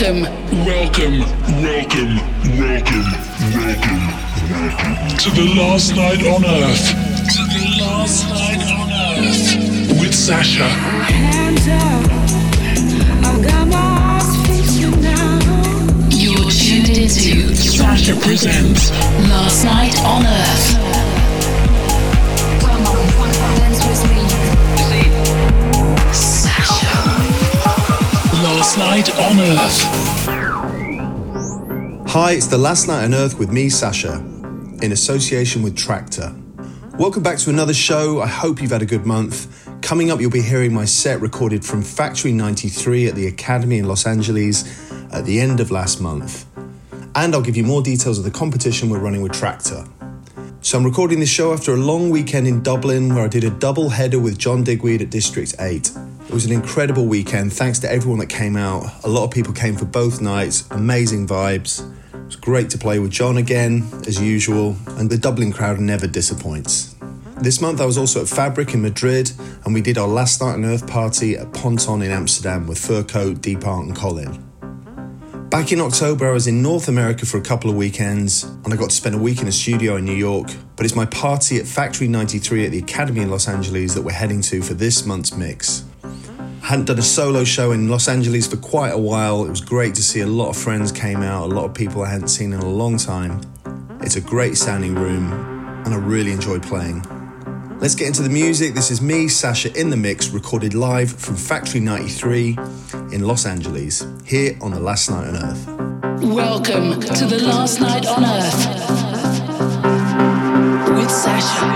Welcome, welcome, welcome, welcome, welcome, welcome to the last night on Earth. To the last night on Earth with Sasha. Hands up, I've got my eyes fixed you now. You're tuned into Sasha presents Last Night on Earth. Last Night on Earth. Hi, it's the Last Night on Earth with me, Sasha, in association with Traktor. Welcome back to another show. I hope you've had a good month. Coming up, you'll be hearing my set recorded from Factory 93 at the Academy in Los Angeles at the end of last month. And I'll give you more details of the competition we're running with Traktor. So I'm recording this show after a long weekend in Dublin where I did a double header with John Digweed at District 8. It was an incredible weekend, thanks to everyone that came out. A lot of people came for both nights, amazing vibes. It was great to play with John again, as usual, and the Dublin crowd never disappoints. This month I was also at Fabrik in Madrid, and we did our last night on Earth party at Ponton in Amsterdam with Fur Coat, Deepart, and Colin. Back in October, I was in North America for a couple of weekends, and I got to spend a week in a studio in New York. But it's my party at Factory 93 at the Academy in Los Angeles that we're heading to for this month's mix. Hadn't done a solo show in Los Angeles for quite a while. It was great to see a lot of friends came out, a lot of people I hadn't seen in a long time. It's a great sounding room, and I really enjoyed playing. Let's get into the music. This is me, Sasha, in the mix, recorded live from Factory 93 in Los Angeles, here on The Last Night on Earth. Welcome to the Last Night on Earth with Sasha.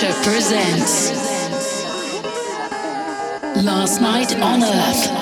Sasha presents Last Night on Earth.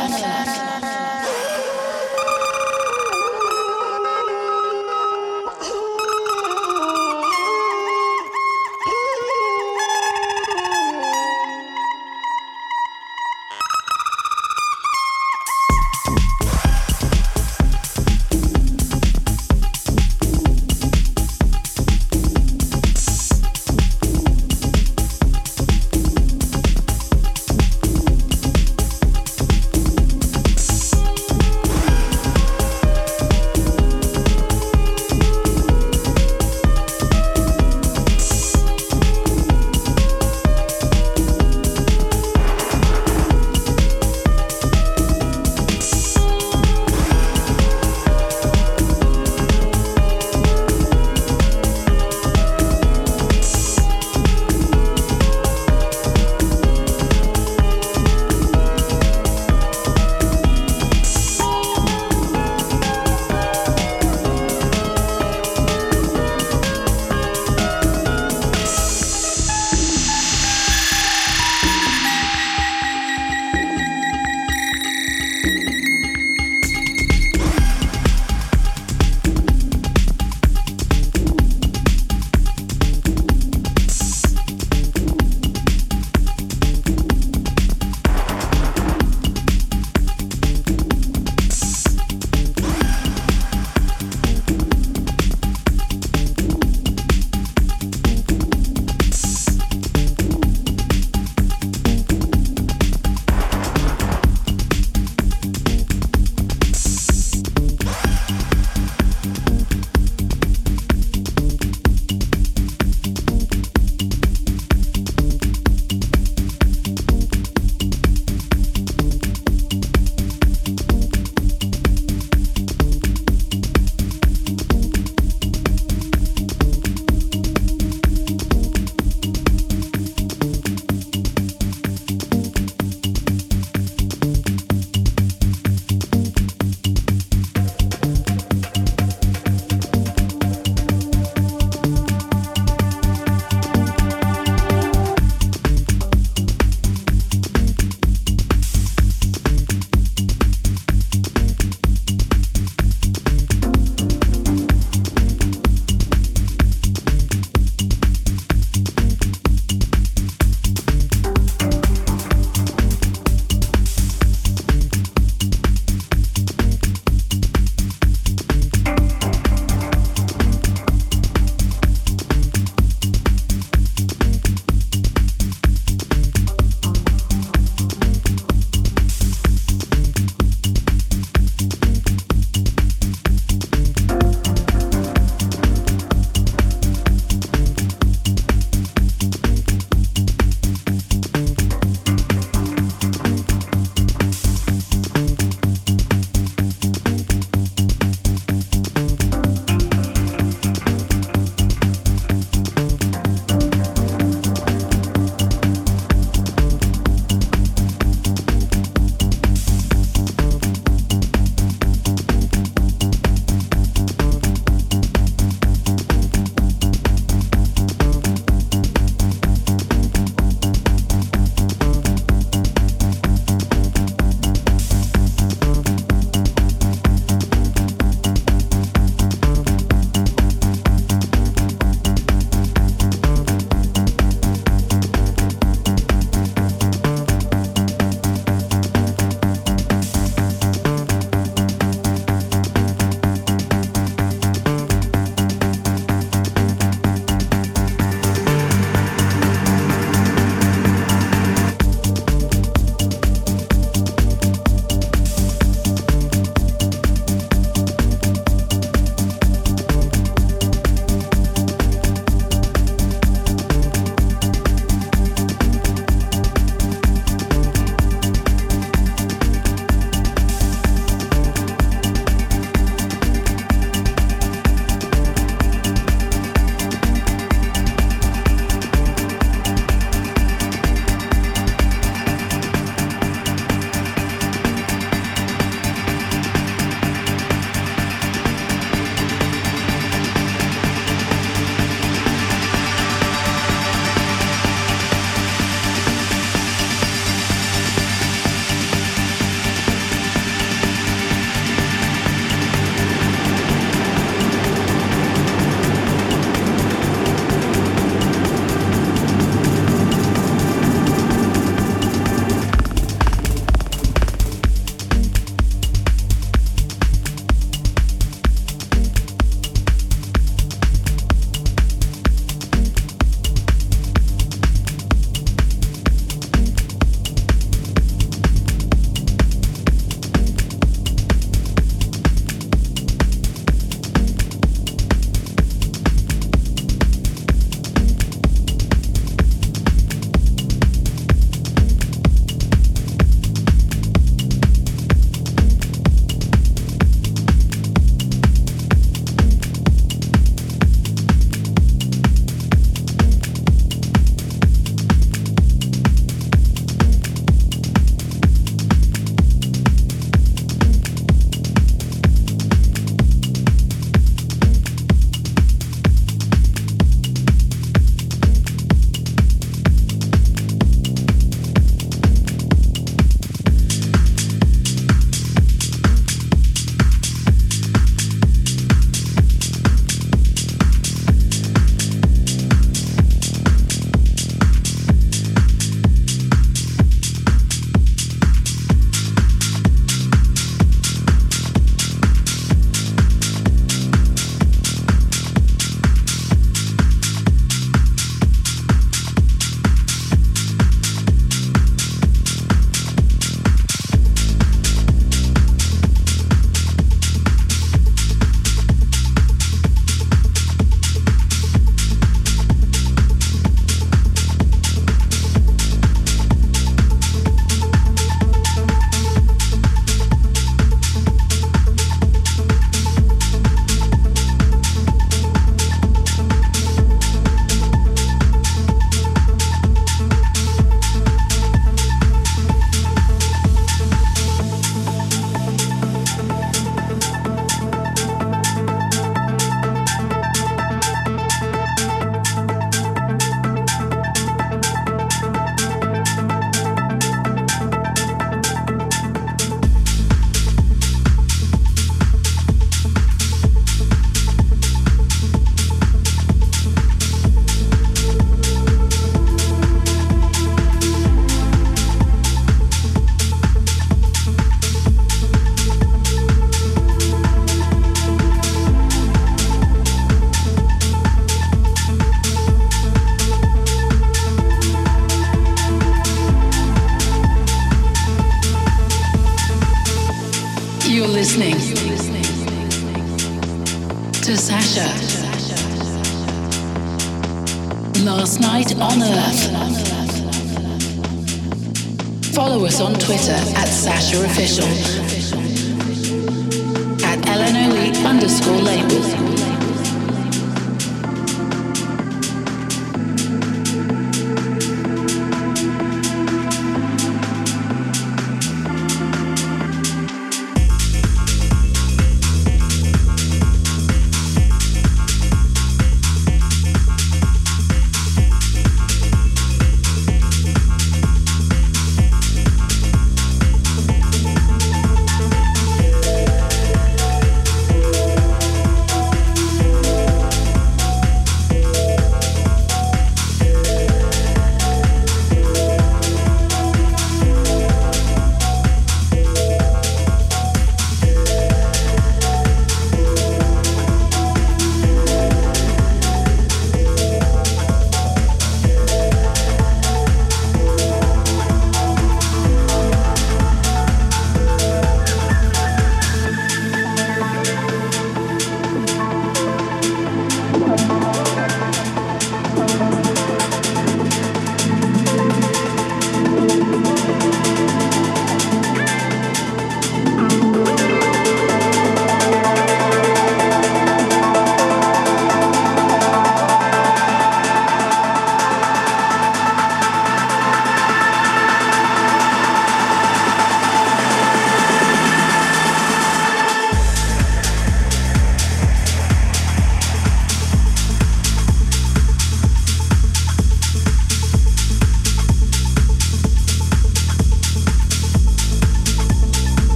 Sasha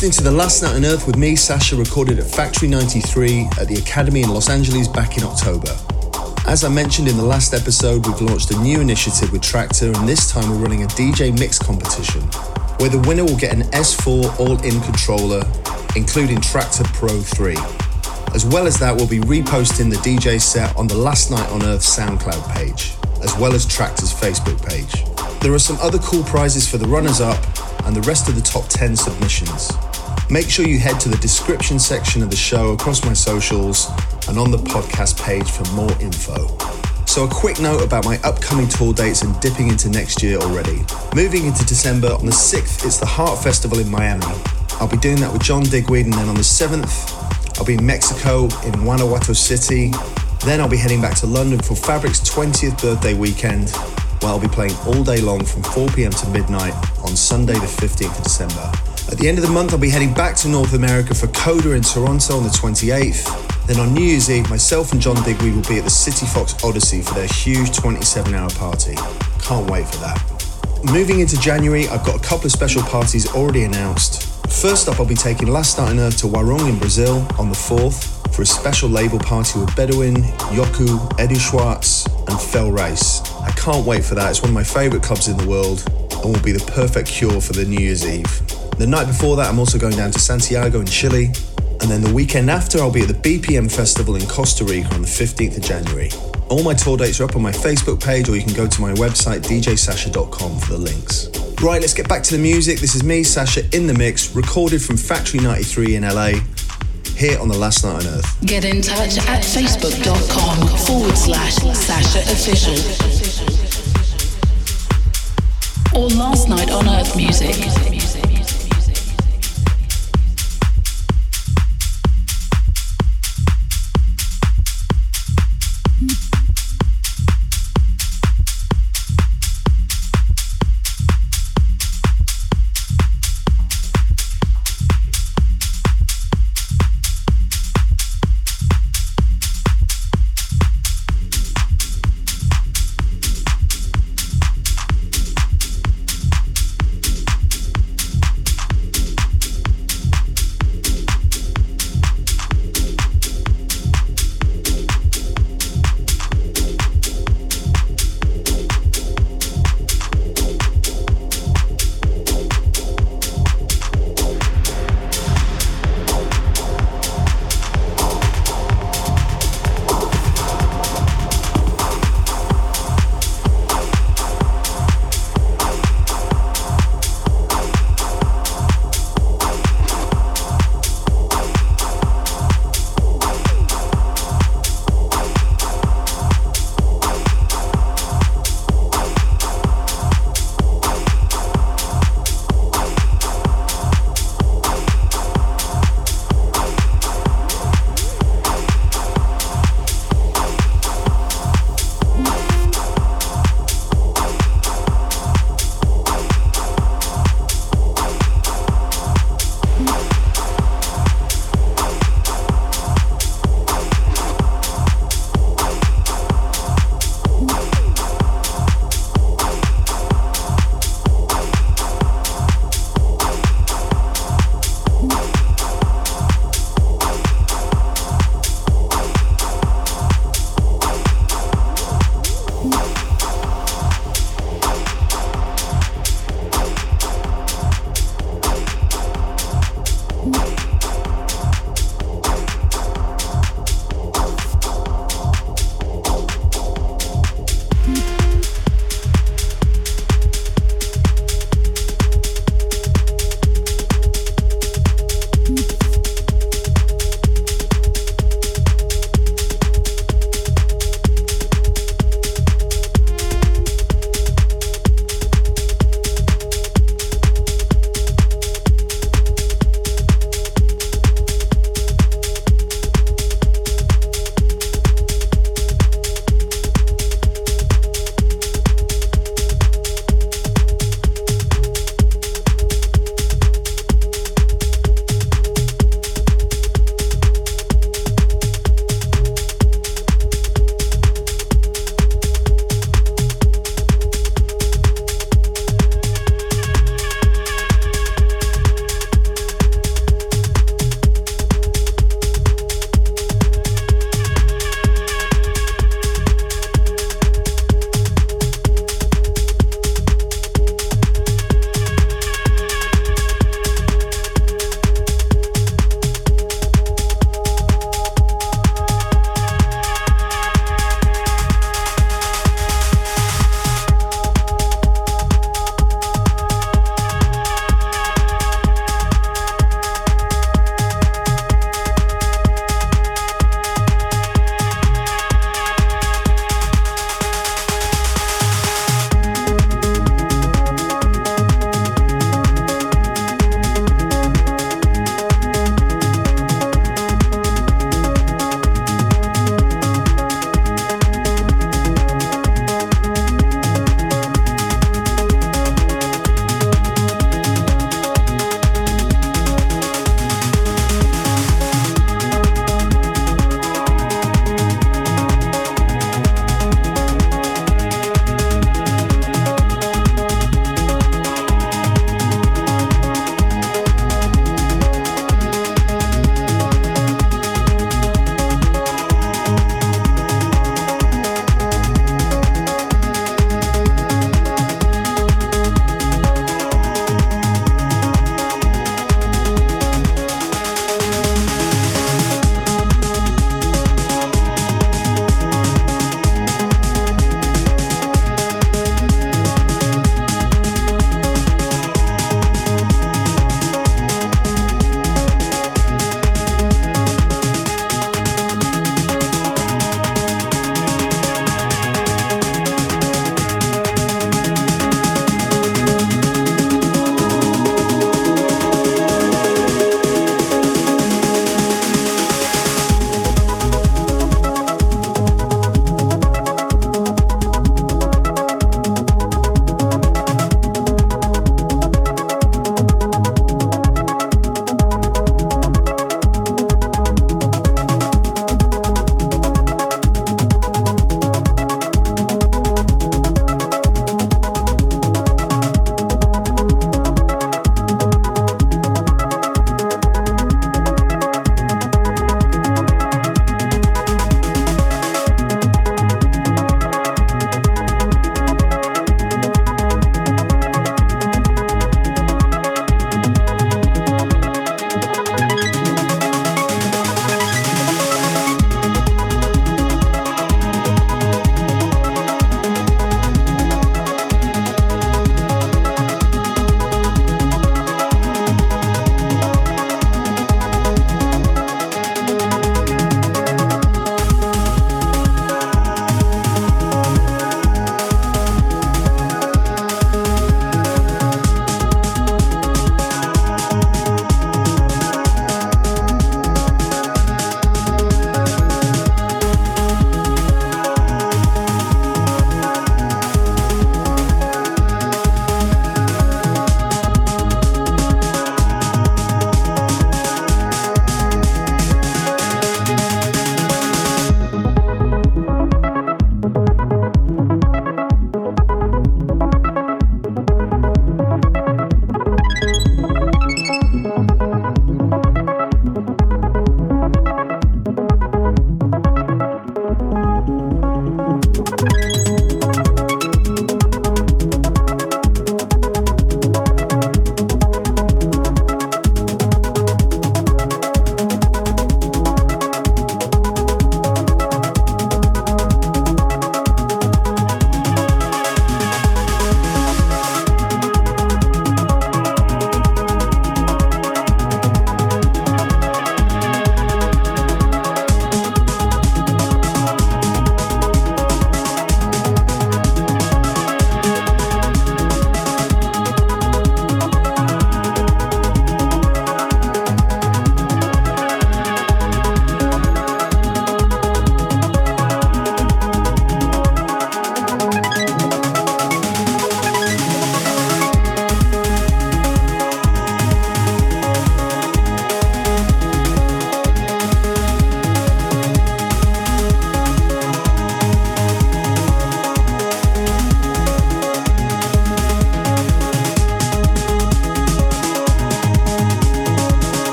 listening to The Last Night on Earth with me, Sasha, recorded at Factory 93 at the Academy in Los Angeles back in October. As I mentioned in the last episode, we've launched a new initiative with Traktor, and this time we're running a DJ mix competition where the winner will get an S4 all in controller, including Traktor Pro 3. As well as that, we'll be reposting the DJ set on the Last Night on Earth SoundCloud page, as well as Traktor's Facebook page. There are some other cool prizes for the runners up and the rest of the top 10 submissions. Make sure you head to the description section of the show across my socials and on the podcast page for more info. So, a quick note about my upcoming tour dates and dipping into next year already. Moving into December, on the 6th, it's the Heart Festival in Miami. I'll be doing that with John Digweed, and then on the 7th, I'll be in Mexico in Guanajuato City. Then I'll be heading back to London for Fabric's 20th birthday weekend, where I'll be playing all day long from 4 pm to midnight on Sunday, the 15th of December. At the end of the month, I'll be heading back to North America for Coda in Toronto on the 28th. Then on New Year's Eve, myself and John Digweed will be at the Cityfox Odyssey for their huge 27 hour party. Can't wait for that. Moving into January, I've got a couple of special parties already announced. First up, I'll be taking Last Night on Earth to Warung in Brazil on the 4th for a special label party with Bedouin, Yokoo, Eddie Schwartz, and Fel Race. Can't wait for that. It's one of my favourite clubs in the world and will be the perfect cure for the New Year's Eve. The night before that, I'm also going down to Santiago in Chile. And then the weekend after, I'll be at the BPM Festival in Costa Rica on the 15th of January. All my tour dates are up on my Facebook page, or you can go to my website, djsasha.com, for the links. Right, let's get back to the music. This is me, Sasha, in the mix, recorded from Factory 93 in LA, here on the Last Night on Earth. Get in touch at facebook.com forward slash Sasha Official. Or Last Night on Earth Music.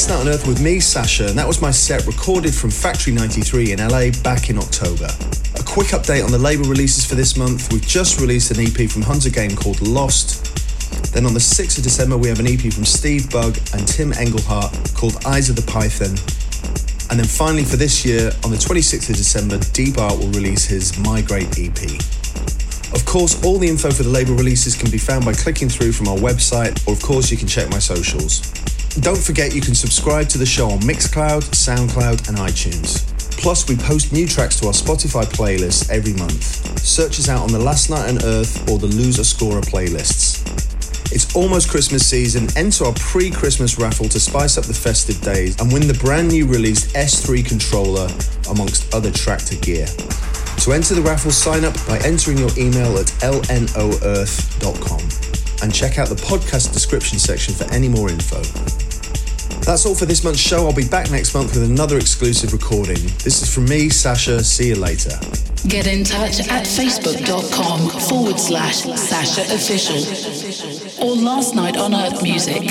Last Night on Earth with me, Sasha, and that was my set recorded from Factory 93 in LA back in October. A quick update on the label releases for this month. We've just released an EP from Hunter Game called Lost. Then on the 6th of December, we have an EP from Steve Bug and Tim Engelhardt called Eyes of the Python. And then finally for this year, on the 26th of December, Deep Art will release his Migrate EP. Of course, all the info for the label releases can be found by clicking through from our website, or of course, you can check my socials. Don't forget you can subscribe to the show on Mixcloud, SoundCloud, and iTunes. Plus, we post new tracks to our Spotify playlist every month. Search us out on the Last Night on Earth or the Loser Scorer playlists. It's almost Christmas season. Enter our pre Christmas raffle to spice up the festive days and win the brand new released S3 controller amongst other Traktor gear. To enter the raffle, sign up by entering your email at lnoearth.com and check out the podcast description section for any more info. That's all for this month's show. I'll be back next month with another exclusive recording. This is from me, Sasha. See you later. Get in touch at facebook.com forward slash Sasha Official or Last Night on Earth Music.